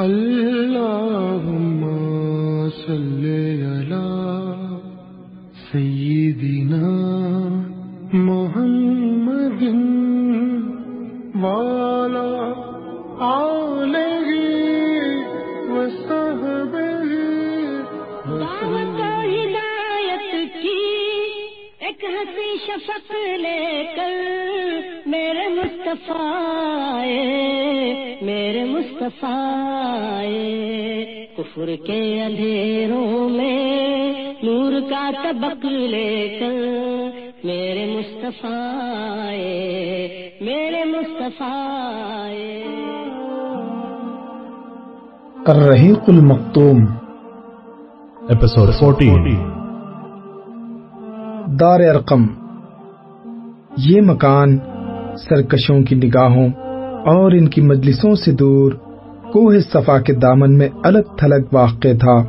اللهم صل على سيدنا محمد وعلى آله وصحبه دعوت ہدایت کی ایک ہنسی شفق لے کر میرے مصطفیٰ آئے، میرے مصطفیٰ۔ کفر کے اندھیروں میں نور کا طبق لے کر میرے مصطفیٰ میرے مصطفیٰ۔ الرحیق المختوم episode 14 دار ارقم یہ مکان سرکشوں کی نگاہوں اور ان کی مجلسوں سے دور کوہ صفا کے دامن میں الگ تھلگ واقع تھا۔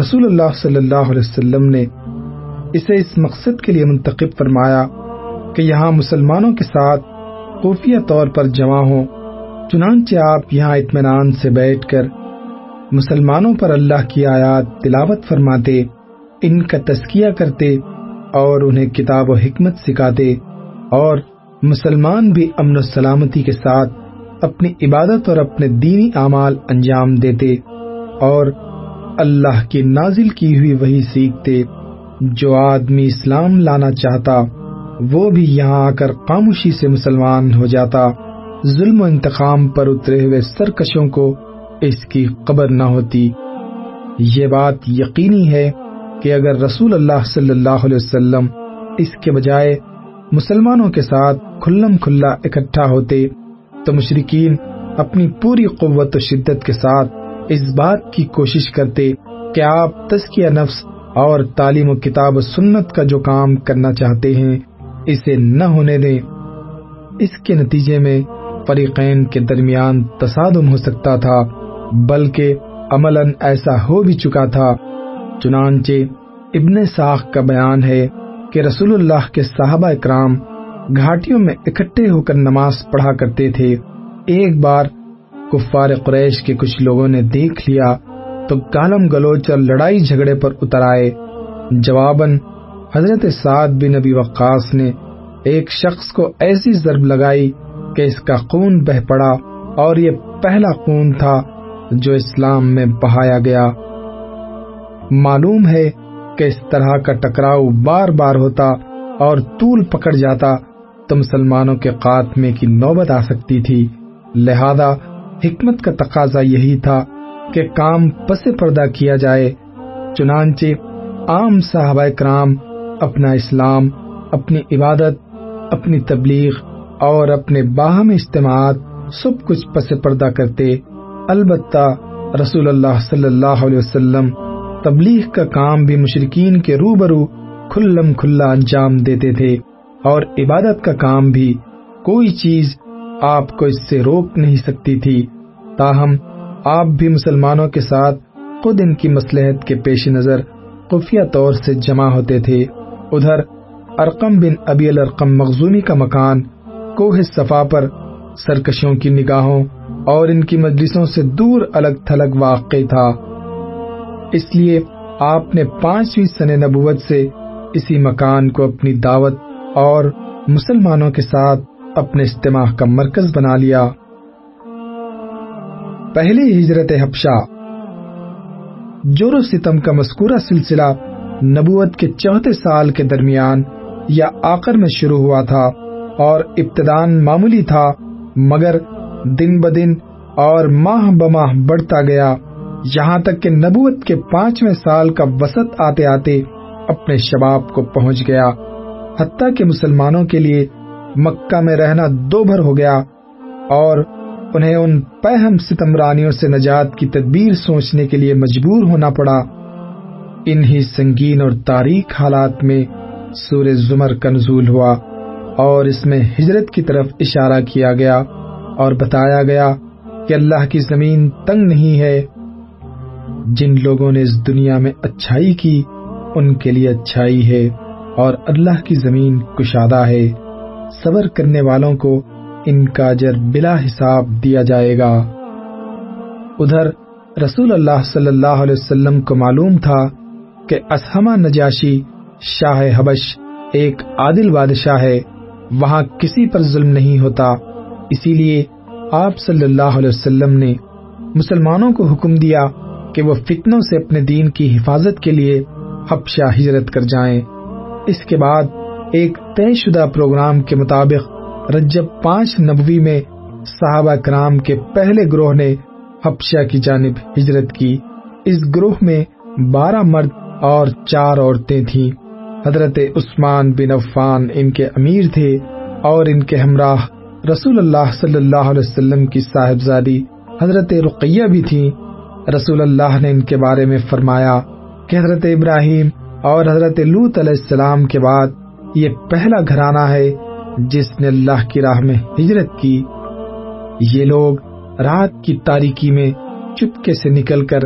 رسول اللہ صلی اللہ علیہ وسلم نے اسے اس مقصد کے لیے منتخب فرمایا کہ یہاں مسلمانوں کے ساتھ خفیہ طور پر جمع ہوں، چنانچہ آپ یہاں اطمینان سے بیٹھ کر مسلمانوں پر اللہ کی آیات تلاوت فرماتے، ان کا تزکیہ کرتے اور انہیں کتاب و حکمت سکھاتے اور مسلمان بھی امن و سلامتی کے ساتھ اپنی عبادت اور اپنے دینی اعمال انجام دیتے اور اللہ کی نازل کی ہوئی وہی سیکھتے، جو آدمی اسلام لانا چاہتا، وہ بھی یہاں آ کر خاموشی سے مسلمان ہو جاتا۔ ظلم و انتقام پر اترے ہوئے سرکشوں کو اس کی قبر نہ ہوتی۔ یہ بات یقینی ہے کہ اگر رسول اللہ صلی اللہ علیہ وسلم اس کے بجائے مسلمانوں کے ساتھ کھلم کھلا اکٹھا ہوتے تو مشرقین اپنی پوری قوت و شدت کے ساتھ اس بات کی کوشش کرتے کہ آپ تزکیہ نفس اور تعلیم و کتاب و سنت کا جو کام کرنا چاہتے ہیں، اسے نہ ہونے دیں۔ اس کے نتیجے میں فریقین کے درمیان تصادم ہو سکتا تھا، بلکہ عملاً ایسا ہو بھی چکا تھا۔ چنانچہ ابن ساخ کا بیان ہے کہ رسول اللہ کے صحابہ اکرام گھاٹیوں میں اکٹھے ہو کر نماز پڑھا کرتے تھے۔ ایک بار کفار قریش کے کچھ لوگوں نے دیکھ لیا تو کالم گلوچ اور لڑائی جھگڑے پر اتر آئے۔ جواباً حضرت سعد بن نبی وقاص نے ایک شخص کو ایسی ضرب لگائی کہ اس کا خون بہ پڑا اور یہ پہلا خون تھا جو اسلام میں بہایا گیا۔ معلوم ہے کہ اس طرح کا ٹکراؤ بار بار ہوتا اور طول پکڑ جاتا تو مسلمانوں کے خاتمے کی نوبت آ سکتی تھی۔ لہذا حکمت کا تقاضا یہی تھا کہ کام پس پردہ کیا جائے۔ چنانچہ عام صحابہ کرام اپنا اسلام، اپنی عبادت، اپنی تبلیغ اور اپنے باہم اجتماعات سب کچھ پس پردہ کرتے۔ البتہ رسول اللہ صلی اللہ علیہ وسلم تبلیغ کا کام بھی مشرقین کے روبرو کھلم کھلا انجام دیتے تھے۔ اور عبادت کا کام بھی، کوئی چیز آپ کو اس سے روک نہیں سکتی تھی۔ تاہم، آپ بھی مسلمانوں کے ساتھ خود ان کی مسلحت کے پیش نظر خفیہ طور سے جمع ہوتے تھے۔ ادھر، ارقم بن ابی الرقم مخزومی کا مکان کوہ صفا پر سرکشوں کی نگاہوں اور ان کی مجلسوں سے دور الگ تھلگ واقع تھا۔ اس لیے آپ نے پانچویں سن نبوت سے اسی مکان کو اپنی دعوت اور مسلمانوں کے ساتھ اپنے اجتماع کا مرکز بنا لیا۔ پہلی ہجرت حبشہ جور و ستم کا مذکورہ سلسلہ نبوت کے چوتھے سال کے درمیان یا آخر میں شروع ہوا تھا اور ابتدان معمولی تھا، مگر دن بدن اور ماہ بماہ بڑھتا گیا۔ یہاں تک کہ نبوت کے پانچویں سال کا وسط آتے آتے اپنے شباب کو پہنچ گیا۔ حتیٰ کہ مسلمانوں کے لیے مکہ میں رہنا دو بھر ہو گیا اور انہیں ان پہم ستمرانیوں سے نجات کی تدبیر سوچنے کے لیے مجبور ہونا پڑا۔ انہی سنگین اور تاریخ حالات میں سور زمر کا نزول ہوا اور اس میں ہجرت کی طرف اشارہ کیا گیا اور بتایا گیا کہ اللہ کی زمین تنگ نہیں ہے۔ جن لوگوں نے اس دنیا میں اچھائی کی، ان کے لیے اچھائی ہے۔ اور اللہ کی زمین کشادہ ہے۔ صبر کرنے والوں کو ان کا اجر بلا حساب دیا جائے گا۔ ادھر رسول اللہ صلی اللہ علیہ وسلم کو معلوم تھا کہ اسحمہ نجاشی شاہ حبش ایک عادل بادشاہ ہے۔ وہاں کسی پر ظلم نہیں ہوتا۔ اسی لیے آپ صلی اللہ علیہ وسلم نے مسلمانوں کو حکم دیا کہ وہ فتنوں سے اپنے دین کی حفاظت کے لیے حبشہ ہجرت کر جائیں۔ اس کے بعد ایک طے شدہ پروگرام کے مطابق رجب پانچ نبوی میں صحابہ کرام کے پہلے گروہ نے حبشہ کی جانب ہجرت کی۔ اس گروہ میں بارہ مرد اور چار عورتیں تھیں۔ حضرت عثمان بن عفان ان کے امیر تھے اور ان کے ہمراہ رسول اللہ صلی اللہ علیہ وسلم کی صاحبزادی حضرت رقیہ بھی تھیں۔ رسول اللہ نے ان کے بارے میں فرمایا کہ حضرت ابراہیم اور حضرت لوت علیہ السلام کے بعد یہ پہلا گھرانہ ہے جس نے اللہ کی راہ میں ہجرت کی۔ یہ لوگ رات کی تاریکی میں چپکے سے نکل کر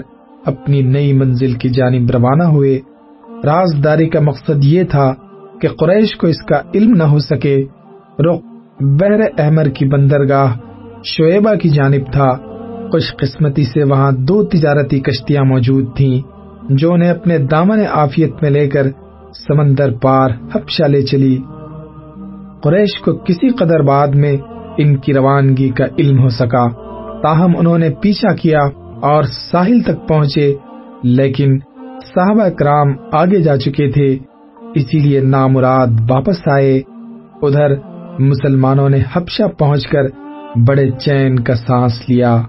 اپنی نئی منزل کی جانب روانہ ہوئے۔ رازداری کا مقصد یہ تھا کہ قریش کو اس کا علم نہ ہو سکے۔ رخ بحر احمر کی بندرگاہ شعیبہ کی جانب تھا۔ خوش قسمتی سے وہاں دو تجارتی کشتیاں موجود تھیں۔ جو انہیں اپنے دامن آفیت میں لے کر سمندر پار حبشہ لے چلی۔ قریش کو کسی قدر بعد میں ان کی روانگی کا علم ہو سکا۔ تاہم انہوں نے پیچھا کیا اور ساحل تک پہنچے، لیکن صحابہ کرام آگے جا چکے تھے۔ اسی لیے نامراد واپس آئے۔ ادھر مسلمانوں نے حبشہ پہنچ کر بڑے چین کا سانس لیا۔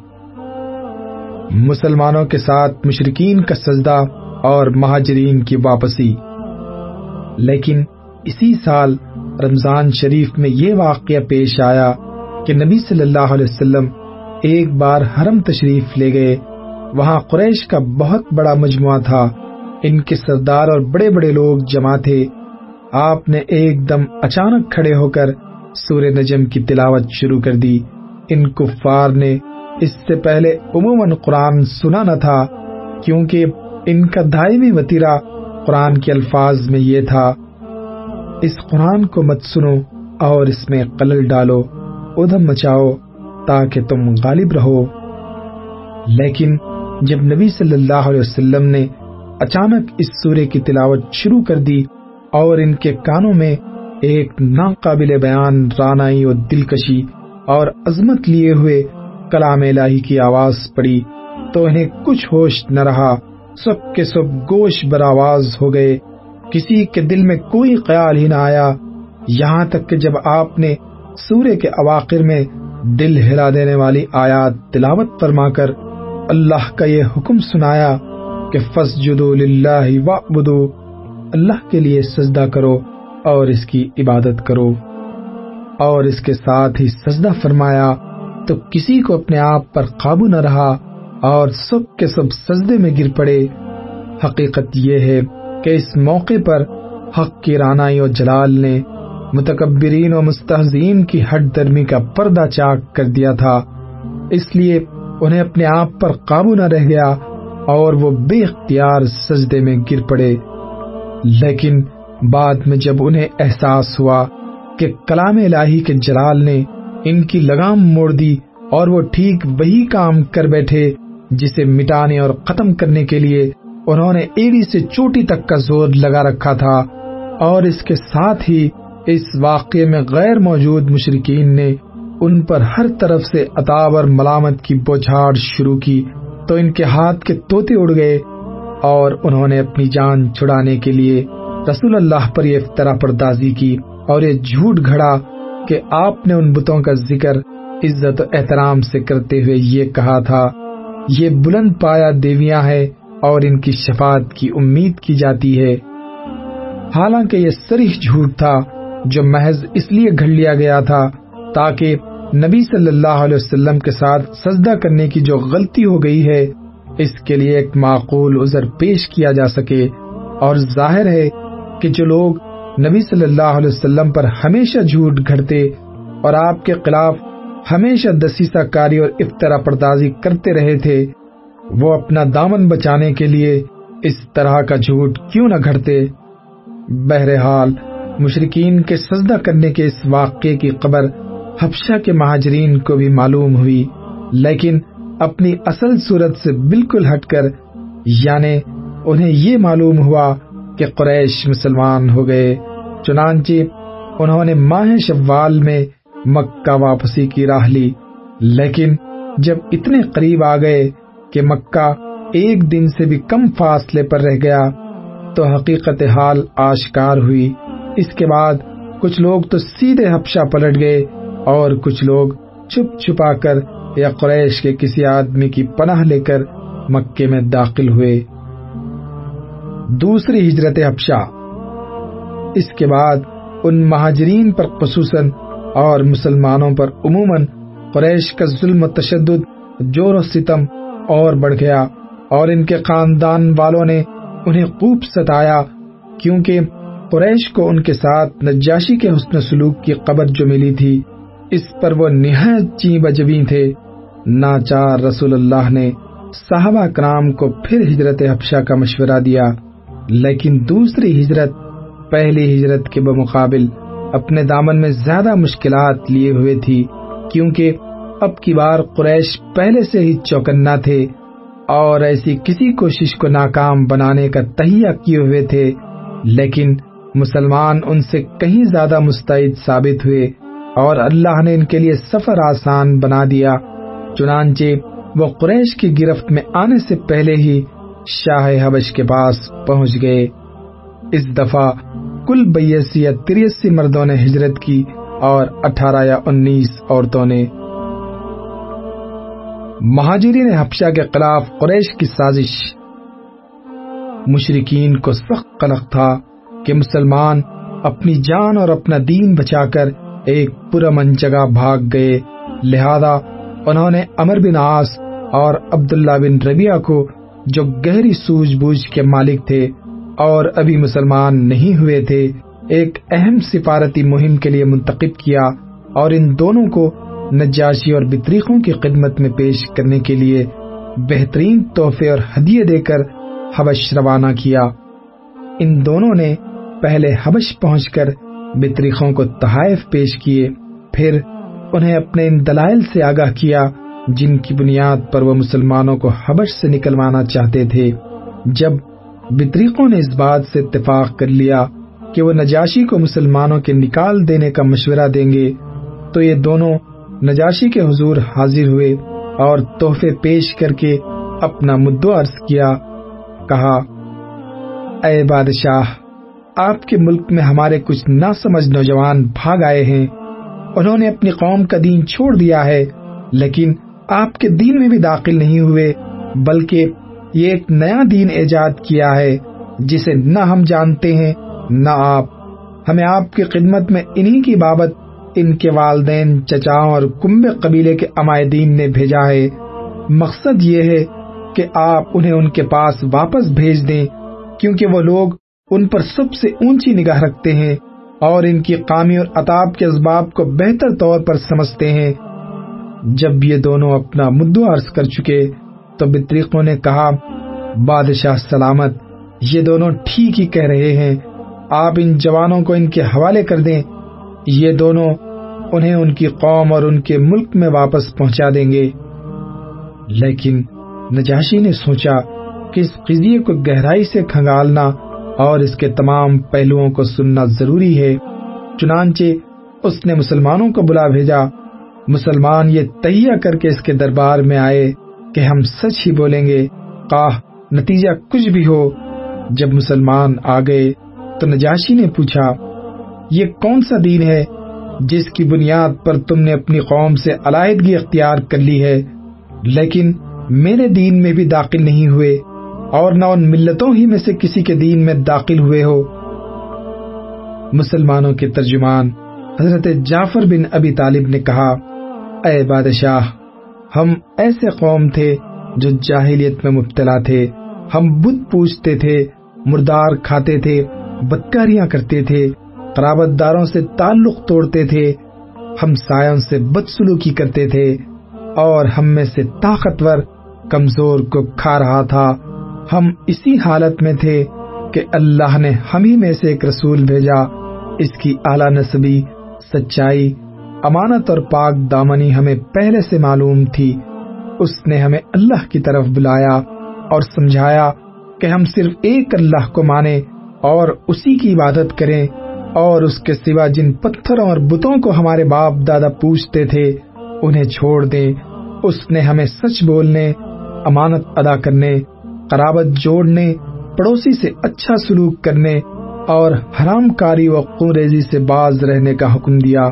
مسلمانوں کے ساتھ مشرقین کا سجدہ اور مہاجرین کی واپسی۔ لیکن اسی سال رمضان شریف میں یہ واقعہ پیش آیا کہ نبی صلی اللہ علیہ وسلم ایک بار حرم تشریف لے گئے۔ وہاں قریش کا بہت بڑا مجموعہ تھا۔ ان کے سردار اور بڑے بڑے لوگ جمع تھے۔ آپ نے ایک دم اچانک کھڑے ہو کر سور نجم کی تلاوت شروع کر دی۔ ان کفار نے اس سے پہلے عموماً قرآن سنا نہ تھا، کیونکہ ان کا دائمی وطیرہ قرآن کے الفاظ میں یہ تھا، اس قرآن کو مت سنو اور اس میں قلل ڈالو، ادھم مچاؤ تاکہ تم غالب رہو۔ لیکن جب نبی صلی اللہ علیہ وسلم نے اچانک اس سورے کی تلاوت شروع کر دی اور ان کے کانوں میں ایک ناقابل بیان رانائی اور دلکشی اور عظمت لیے ہوئے کلام الہی کی آواز پڑی تو انہیں کچھ ہوش نہ رہا۔ سب کے سب گوش بر آواز ہو گئے۔ کسی کے دل میں کوئی خیال ہی نہ آیا۔ یہاں تک کہ جب آپ نے سورے کے اواخر میں دل ہلا دینے والی آیات تلاوت فرما کر اللہ کا یہ حکم سنایا کہ فس جدو وعبدو اللہ کے لیے سجدہ کرو اور اس کی عبادت کرو۔ اور اس کے ساتھ ہی سجدہ فرمایا تو کسی کو اپنے آپ پر قابو نہ رہا اور سب کے سب سجدے میں گر پڑے۔ حقیقت یہ ہے کہ اس موقع پر حق کی رانائی اور جلال نے متکبرین و مستحزین کی ہٹ درمی کا پردہ چاک کر دیا تھا۔ اس لیے انہیں اپنے آپ پر قابو نہ رہ گیا اور وہ بے اختیار سجدے میں گر پڑے۔ لیکن بعد میں جب انہیں احساس ہوا کہ کلام الہی کے جلال نے ان کی لگام موڑ دی اور وہ ٹھیک وہی کام کر بیٹھے جسے مٹانے اور ختم کرنے کے لیے انہوں نے ایڑی سے چوٹی تک کا زور لگا رکھا تھا اور اس کے ساتھ ہی اس واقعے میں غیر موجود مشرقین نے ان پر ہر طرف سے اتاب اور ملامت کی بوچھاڑ شروع کی تو ان کے ہاتھ کے توتے اڑ گئے اور انہوں نے اپنی جان چھڑانے کے لیے رسول اللہ پر یہ افطرا پردازی کی اور یہ جھوٹ گھڑا کہ آپ نے ان بتوں کا ذکر عزت و احترام سے کرتے ہوئے یہ کہا تھا۔ یہ بلند پایا دیویاں ہے اور ان کی شفاعت کی امید کی جاتی ہے۔ حالانکہ یہ سریح جھوٹ تھا جو محض اس لیے گھڑ لیا گیا تھا تاکہ نبی صلی اللہ علیہ وسلم کے ساتھ سجدہ کرنے کی جو غلطی ہو گئی ہے، اس کے لیے ایک معقول عذر پیش کیا جا سکے۔ اور ظاہر ہے کہ جو لوگ نبی صلی اللہ علیہ وسلم پر ہمیشہ جھوٹ گھڑتے اور آپ کے خلاف ہمیشہ دسیسہ کاری اور افطرا پردازی کرتے رہے تھے، وہ اپنا دامن بچانے کے لیے اس طرح کا جھوٹ کیوں نہ گھڑتے؟ بہرحال مشرقین کے سجدہ کرنے کے اس واقعے کی خبر حبشہ کے مہاجرین کو بھی معلوم ہوئی، لیکن اپنی اصل صورت سے بالکل ہٹ کر یعنی انہیں یہ معلوم ہوا کہ قریش مسلمان ہو گئے۔ چنانچہ انہوں نے ماہ شوال میں مکہ واپسی کی راہ لی۔ لیکن جب اتنے قریب آ گئے کہ مکہ ایک دن سے بھی کم فاصلے پر رہ گیا، تو حقیقت حال آشکار ہوئی۔ اس کے بعد کچھ لوگ تو سیدھے حبشہ پلٹ گئے اور کچھ لوگ چھپ چھپا کر یا قریش کے کسی آدمی کی پناہ لے کر مکے میں داخل ہوئے۔ دوسری ہجرت حبشہ۔ اس کے بعد ان مہاجرین پر خصوصاً اور مسلمانوں پر عموماً قریش کا ظلم و تشدد جور و ستم اور بڑھ گیا اور ان کے خاندان والوں نے انہیں خوب ستایا کیونکہ قریش کو ان کے ساتھ نجاشی کے حسن سلوک کی قبر جو ملی تھی، اس پر وہ نہایت چی بجوی تھے۔ ناچار رسول اللہ نے صحابہ کرام کو پھر ہجرت حبشہ کا مشورہ دیا، لیکن دوسری ہجرت پہلی ہجرت کے بمقابل اپنے دامن میں زیادہ مشکلات لیے ہوئے تھی، کیونکہ اب کی بار قریش پہلے سے ہی چوکنا تھے اور ایسی کسی کوشش کو ناکام بنانے کا تہیا کیے ہوئے تھے، لیکن مسلمان ان سے کہیں زیادہ مستعد ثابت ہوئے اور اللہ نے ان کے لیے سفر آسان بنا دیا، چنانچہ وہ قریش کی گرفت میں آنے سے پہلے ہی شاہ حبش کے پاس پہنچ گئے۔ اس دفعہ کل بیسی یا تریسی مردوں نے ہجرت کی اور اٹھارہ یا انیس عورتوں نے مہاجرین حبشہ کے خلاف قریش کی سازش مشرقین کو سخت قلق تھا کہ مسلمان اپنی جان اور اپنا دین بچا کر ایک پرامن جگہ بھاگ گئے۔ لہذا انہوں نے امر بن آس اور عبداللہ بن ربیہ کو جو گہری سوج بوجھ کے مالک تھے اور ابھی مسلمان نہیں ہوئے تھے، ایک اہم سفارتی مہم کے لیے منتخب کیا اور ان دونوں کو نجاشی اور بطریقوں کی خدمت میں پیش کرنے کے لیے بہترین تحفے اور ہدیے دے کر حبش روانہ کیا۔ ان دونوں نے پہلے حبش پہنچ کر بطریقوں کو تحائف پیش کیے، پھر انہیں اپنے ان دلائل سے آگاہ کیا جن کی بنیاد پر وہ مسلمانوں کو حبش سے نکلوانا چاہتے تھے۔ جب بطریقوں نے اس بات سے اتفاق کر لیا کہ وہ نجاشی کو مسلمانوں کے نکال دینے کا مشورہ دیں گے، تو یہ دونوں نجاشی کے حضور حاضر ہوئے اور تحفے پیش کر کے اپنا مدعو عرض کیا، کہا، اے بادشاہ، آپ کے ملک میں ہمارے کچھ نہ سمجھ نوجوان بھاگ آئے ہیں، انہوں نے اپنی قوم کا دین چھوڑ دیا ہے، لیکن آپ کے دین میں بھی داخل نہیں ہوئے، بلکہ یہ ایک نیا دین ایجاد کیا ہے، جسے نہ ہم جانتے ہیں، نہ آپ۔ ہمیں آپ کی خدمت میں انہی کی بابت ان کے والدین، چچاؤں اور کمبے قبیلے کے امائدین نے بھیجا ہے۔ مقصد یہ ہے کہ آپ انہیں ان کے پاس واپس بھیج دیں، کیونکہ وہ لوگ ان پر سب سے اونچی نگاہ رکھتے ہیں اور ان کی قامی اور اتاب کے اسباب کو بہتر طور پر سمجھتے ہیں۔ جب یہ دونوں اپنا مدعو عرض کر چکے تو بطریقوں نے کہا، بادشاہ سلامت، یہ دونوں ٹھیک ہی کہہ رہے ہیں۔ آپ ان جوانوں کو ان کے حوالے کر دیں۔ یہ دونوں انہیں ان کی قوم اور ان کے ملک میں واپس پہنچا دیں گے۔ لیکن نجاشی نے سوچا کہ اس قضیے کو گہرائی سے کھنگالنا اور اس کے تمام پہلوؤں کو سننا ضروری ہے۔ چنانچہ اس نے مسلمانوں کو بلا بھیجا۔ مسلمان یہ تہیا کر کے اس کے دربار میں آئے۔ کہ ہم سچ ہی بولیں گے کاہ نتیجہ کچھ بھی ہو۔ جب مسلمان آ گئے تو نجاشی نے پوچھا، یہ کون سا دین ہے جس کی بنیاد پر تم نے اپنی قوم سے علاحدگی اختیار کر لی ہے؟ لیکن میرے دین میں بھی داخل نہیں ہوئے اور نہ ان ملتوں ہی میں سے کسی کے دین میں داخل ہوئے ہو۔ مسلمانوں کے ترجمان، حضرت جعفر بن ابی طالب نے کہا، اے بادشاہ ہم ایسے قوم تھے جو جاہلیت میں مبتلا تھے۔ ہم بت پوچھتے تھے، مردار کھاتے تھے، بدکاریاں کرتے تھے قرابت داروں سے تعلق توڑتے تھے۔ ہم سایوں سے بدسلوکی کرتے تھے اور ہم میں سے طاقتور کمزور کو کھا رہا تھا۔ ہم اسی حالت میں تھے کہ اللہ نے ہم ہی میں سے ایک رسول بھیجا۔ اس کی اعلی نصبی، سچائی امانت اور پاک دامنی ہمیں پہلے سے معلوم تھی۔ اس نے ہمیں اللہ کی طرف بلایا اور سمجھایا کہ ہم صرف ایک اللہ کو مانے اور اسی کی عبادت کریں اور اس کے سوا جن پتھروں اور بتوں کو ہمارے باپ دادا پوچھتے تھے، انہیں چھوڑ دیں۔ اس نے ہمیں سچ بولنے، امانت ادا کرنے، قرابت جوڑنے، پڑوسی سے اچھا سلوک کرنے اور حرام کاری و قریزی سے باز رہنے کا حکم دیا۔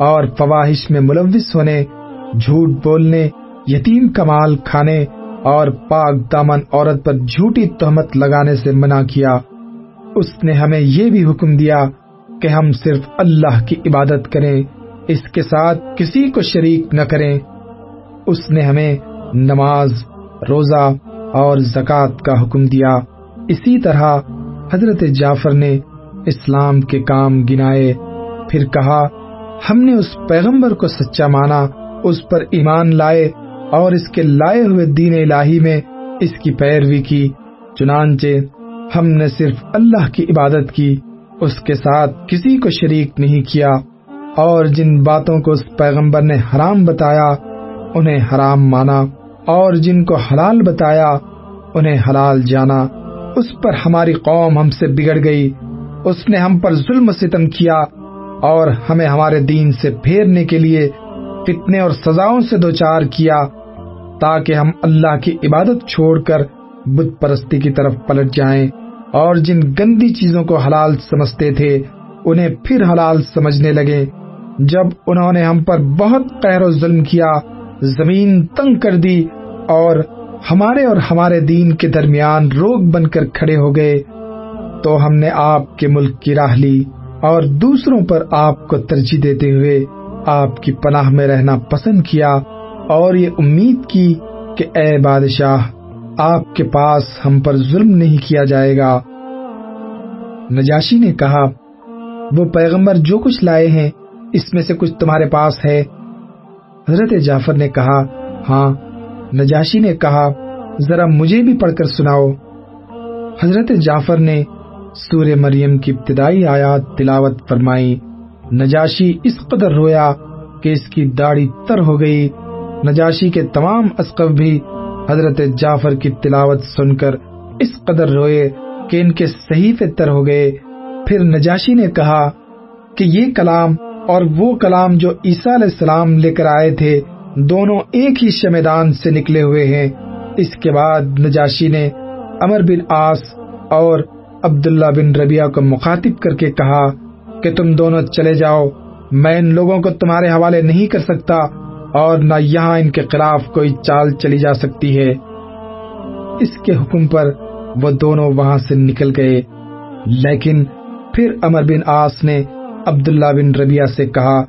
اور فواہش میں ملوث ہونے، جھوٹ بولنے، یتیم کمال کھانے اور پاک دامن عورت پر جھوٹی تہمت لگانے سے منع کیا۔ اس نے ہمیں یہ بھی حکم دیا کہ ہم صرف اللہ کی عبادت کریں، اس کے ساتھ کسی کو شریک نہ کریں۔ اس نے ہمیں نماز، روزہ اور زکوٰۃ کا حکم دیا۔ اسی طرح حضرت جعفر نے اسلام کے کام گنائے، پھر کہا ہم نے اس پیغمبر کو سچا مانا، اس پر ایمان لائے اور اس کے لائے ہوئے دین الہی میں اس کی پیروی کی۔ چنانچہ ہم نے صرف اللہ کی عبادت کی، اس کے ساتھ کسی کو شریک نہیں کیا۔ اور جن باتوں کو اس پیغمبر نے حرام بتایا، انہیں حرام مانا۔ اور جن کو حلال بتایا، انہیں حلال جانا۔ اس پر ہماری قوم ہم سے بگڑ گئی۔ اس نے ہم پر ظلم و ستم کیا۔ اور ہمیں ہمارے دین سے پھیرنے کے لیے فتنے اور سزاؤں سے دوچار کیا تاکہ ہم اللہ کی عبادت چھوڑ کر بت پرستی کی طرف پلٹ جائیں اور جن گندی چیزوں کو حلال سمجھتے تھے، انہیں پھر حلال سمجھنے لگے۔ جب انہوں نے ہم پر بہت قہر و ظلم کیا، زمین تنگ کر دی اور ہمارے اور ہمارے دین کے درمیان روک بن کر کھڑے ہو گئے، تو ہم نے آپ کے ملک کی راہ لی۔ اور دوسروں پر آپ کو ترجیح دیتے ہوئے آپ کی پناہ میں رہنا پسند کیا اور یہ امید کی کہ اے بادشاہ، آپ کے پاس ہم پر ظلم نہیں کیا جائے گا۔ نجاشی نے کہا، وہ پیغمبر جو کچھ لائے ہیں، اس میں سے کچھ تمہارے پاس ہے۔ حضرت جعفر نے کہا ہاں۔ نجاشی نے کہا، ذرا مجھے بھی پڑھ کر سناؤ۔ حضرت جعفر نے سور مریم کی ابتدائی آیات تلاوت فرمائی۔ نجاشی اس قدر رویا کہ اس کی داڑھی تر ہو گئی۔ نجاشی کے تمام اسقف بھی حضرت جعفر کی تلاوت سن کر اس قدر روئے کہ ان کے صحیح تر ہو گئے۔ پھر نجاشی نے کہا کہ یہ کلام اور وہ کلام جو عیسیٰ علیہ السلام لے کر آئے تھے دونوں ایک ہی شمیدان سے نکلے ہوئے ہیں۔ اس کے بعد نجاشی نے امر بن آس اور عبداللہ بن ربیہ کو مخاطب کر کے کہا کہ تم دونوں چلے جاؤ، میں ان لوگوں کو تمہارے حوالے نہیں کر سکتا اور نہ یہاں ان کے خلاف کوئی چال چلی جا سکتی ہے۔ اس کے حکم پر وہ دونوں وہاں سے نکل گئے۔ لیکن پھر امر بن آس نے عبداللہ بن ربیہ سے کہا،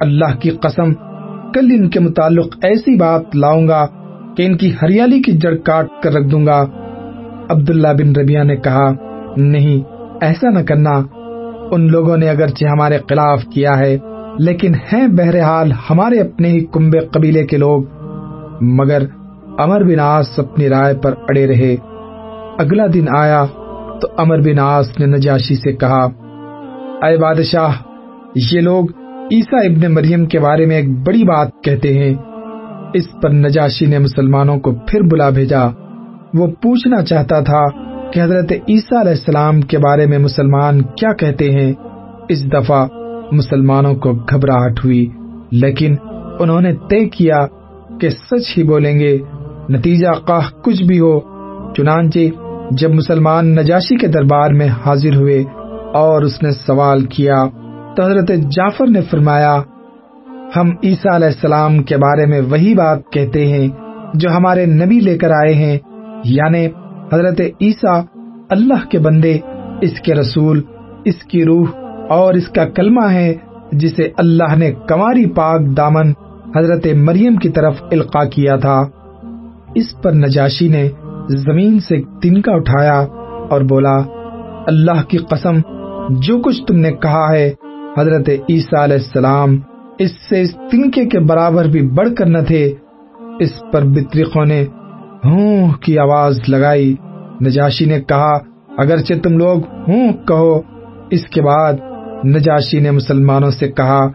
اللہ کی قسم، کل ان کے متعلق ایسی بات لاؤں گا کہ ان کی ہریالی کی جڑ کاٹ کر رکھ دوں گا۔ عبداللہ بن ربیہ نے کہا نہیں، ایسا نہ کرنا۔ ان لوگوں نے اگرچہ ہمارے خلاف کیا ہے، لیکن ہیں بہرحال ہمارے اپنے ہی کنبے قبیلے کے لوگ۔ مگر امر بن آس اپنی رائے پر اڑے رہے۔ اگلا دن آیا تو امر بن آس نے نجاشی سے کہا، اے بادشاہ، یہ لوگ عیسیٰ ابن مریم کے بارے میں ایک بڑی بات کہتے ہیں۔ اس پر نجاشی نے مسلمانوں کو پھر بلا بھیجا۔ وہ پوچھنا چاہتا تھا کہ حضرت عیسیٰ علیہ السلام کے بارے میں مسلمان کیا کہتے ہیں، اس دفعہ مسلمانوں کو گھبراہٹ ہوئی، لیکن انہوں نے طے کیا کہ سچ ہی بولیں گے، نتیجہ قاہ کچھ بھی ہو، چنانچہ جب مسلمان نجاشی کے دربار میں حاضر ہوئے اور اس نے سوال کیا، تو حضرت جعفر نے فرمایا، ہم عیسیٰ علیہ السلام کے بارے میں وہی بات کہتے ہیں جو ہمارے نبی لے کر آئے ہیں یعنی حضرت عیسیٰ اللہ کے بندے، اس کے رسول، اس کی روح اور اس کا کلمہ ہے جسے اللہ نے کماری پاک دامن حضرت مریم کی طرف القا کیا تھا۔ اس پر نجاشی نے زمین سے تنکا اٹھایا اور بولا، اللہ کی قسم، جو کچھ تم نے کہا ہے حضرت عیسیٰ علیہ السلام، اس سے اس تنکے کے برابر بھی بڑھ کر نہ تھے۔ اس پر بطریقوں نے ہوں کی آواز لگائی۔ نجاشی نے کہا، اگرچہ تم لوگ ہوں کہو۔ اس کے بعد نجاشی نے مسلمانوں سے کہا،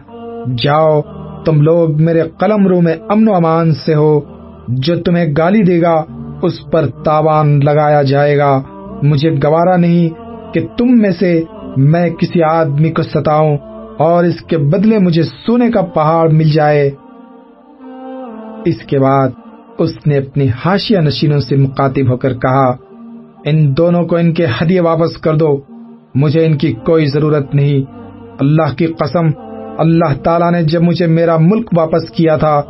جاؤ، تم لوگ میرے قلم رو میں امن و امان سے ہو۔ جو تمہیں گالی دے گا، اس پر تاوان لگایا جائے گا۔ مجھے گوارا نہیں کہ تم میں سے میں کسی آدمی کو ستاؤں اور اس کے بدلے مجھے سونے کا پہاڑ مل جائے۔ اس کے بعد اس نے اپنی ہاشیہ نشینوں سے مخاطب ہو کر کہا، ان دونوں کو ان کے ہدیے واپس کر دو، مجھے ان کی کوئی ضرورت نہیں۔ اللہ کی قسم، اللہ تعالیٰ نے جب مجھے میرا ملک واپس کیا تھا،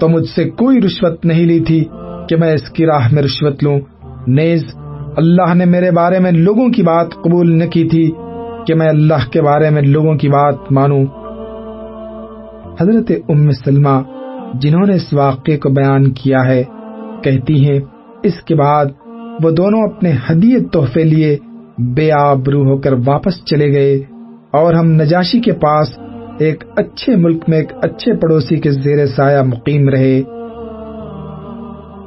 تو مجھ سے کوئی رشوت نہیں لی تھی کہ میں اس کی راہ میں رشوت لوں۔ نیز، اللہ نے میرے بارے میں لوگوں کی بات قبول نہ کی تھی کہ میں اللہ کے بارے میں لوگوں کی بات مانوں۔ حضرت ام سلمہ جنہوں نے اس واقعے کو بیان کیا ہے، کہتی ہیں، اس کے بعد وہ دونوں اپنے ہدیے تحفے لیے بے آبرو ہو کر واپس چلے گئے اور ہم نجاشی کے پاس ایک اچھے ملک میں ایک اچھے پڑوسی کے زیر سایہ مقیم رہے۔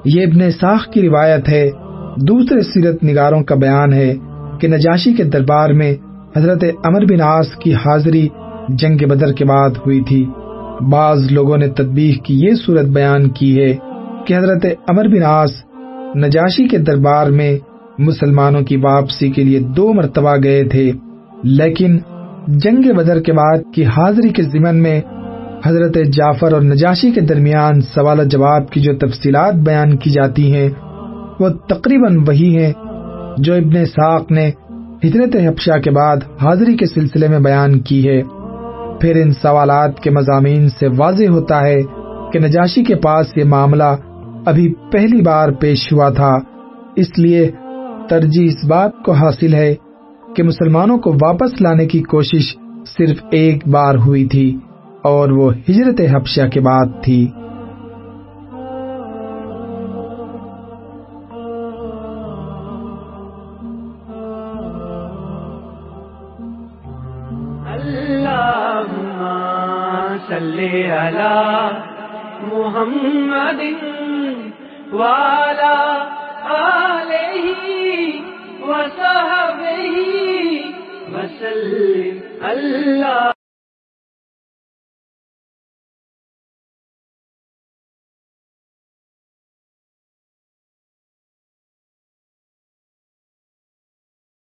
یہ ابن ساخ کی روایت ہے۔ دوسرے سیرت نگاروں کا بیان ہے کہ نجاشی کے دربار میں حضرت امر بن آس کی حاضری جنگ بدر کے بعد ہوئی تھی۔ بعض لوگوں نے تدبیح کی، یہ صورت بیان کی ہے کہ حضرت امر بن آس نجاشی کے دربار میں مسلمانوں کی واپسی کے لیے دو مرتبہ گئے تھے، لیکن جنگ بدر کے بعد کی حاضری کے ضمن میں حضرت جعفر اور نجاشی کے درمیان سوال و جواب کی جو تفصیلات بیان کی جاتی ہیں، وہ تقریباً وہی ہیں جو ابن ساق نے ہجرت حبشہ کے بعد حاضری کے سلسلے میں بیان کی ہے۔ پھر ان سوالات کے مضامین سے واضح ہوتا ہے کہ نجاشی کے پاس یہ معاملہ ابھی پہلی بار پیش ہوا تھا۔ اس لیے ترجیح اس بات کو حاصل ہے کہ مسلمانوں کو واپس لانے کی کوشش صرف ایک بار ہوئی تھی اور وہ ہجرت حبشہ کے بعد تھی۔ محمد والا علیہ وصحبہ وسلم اللہ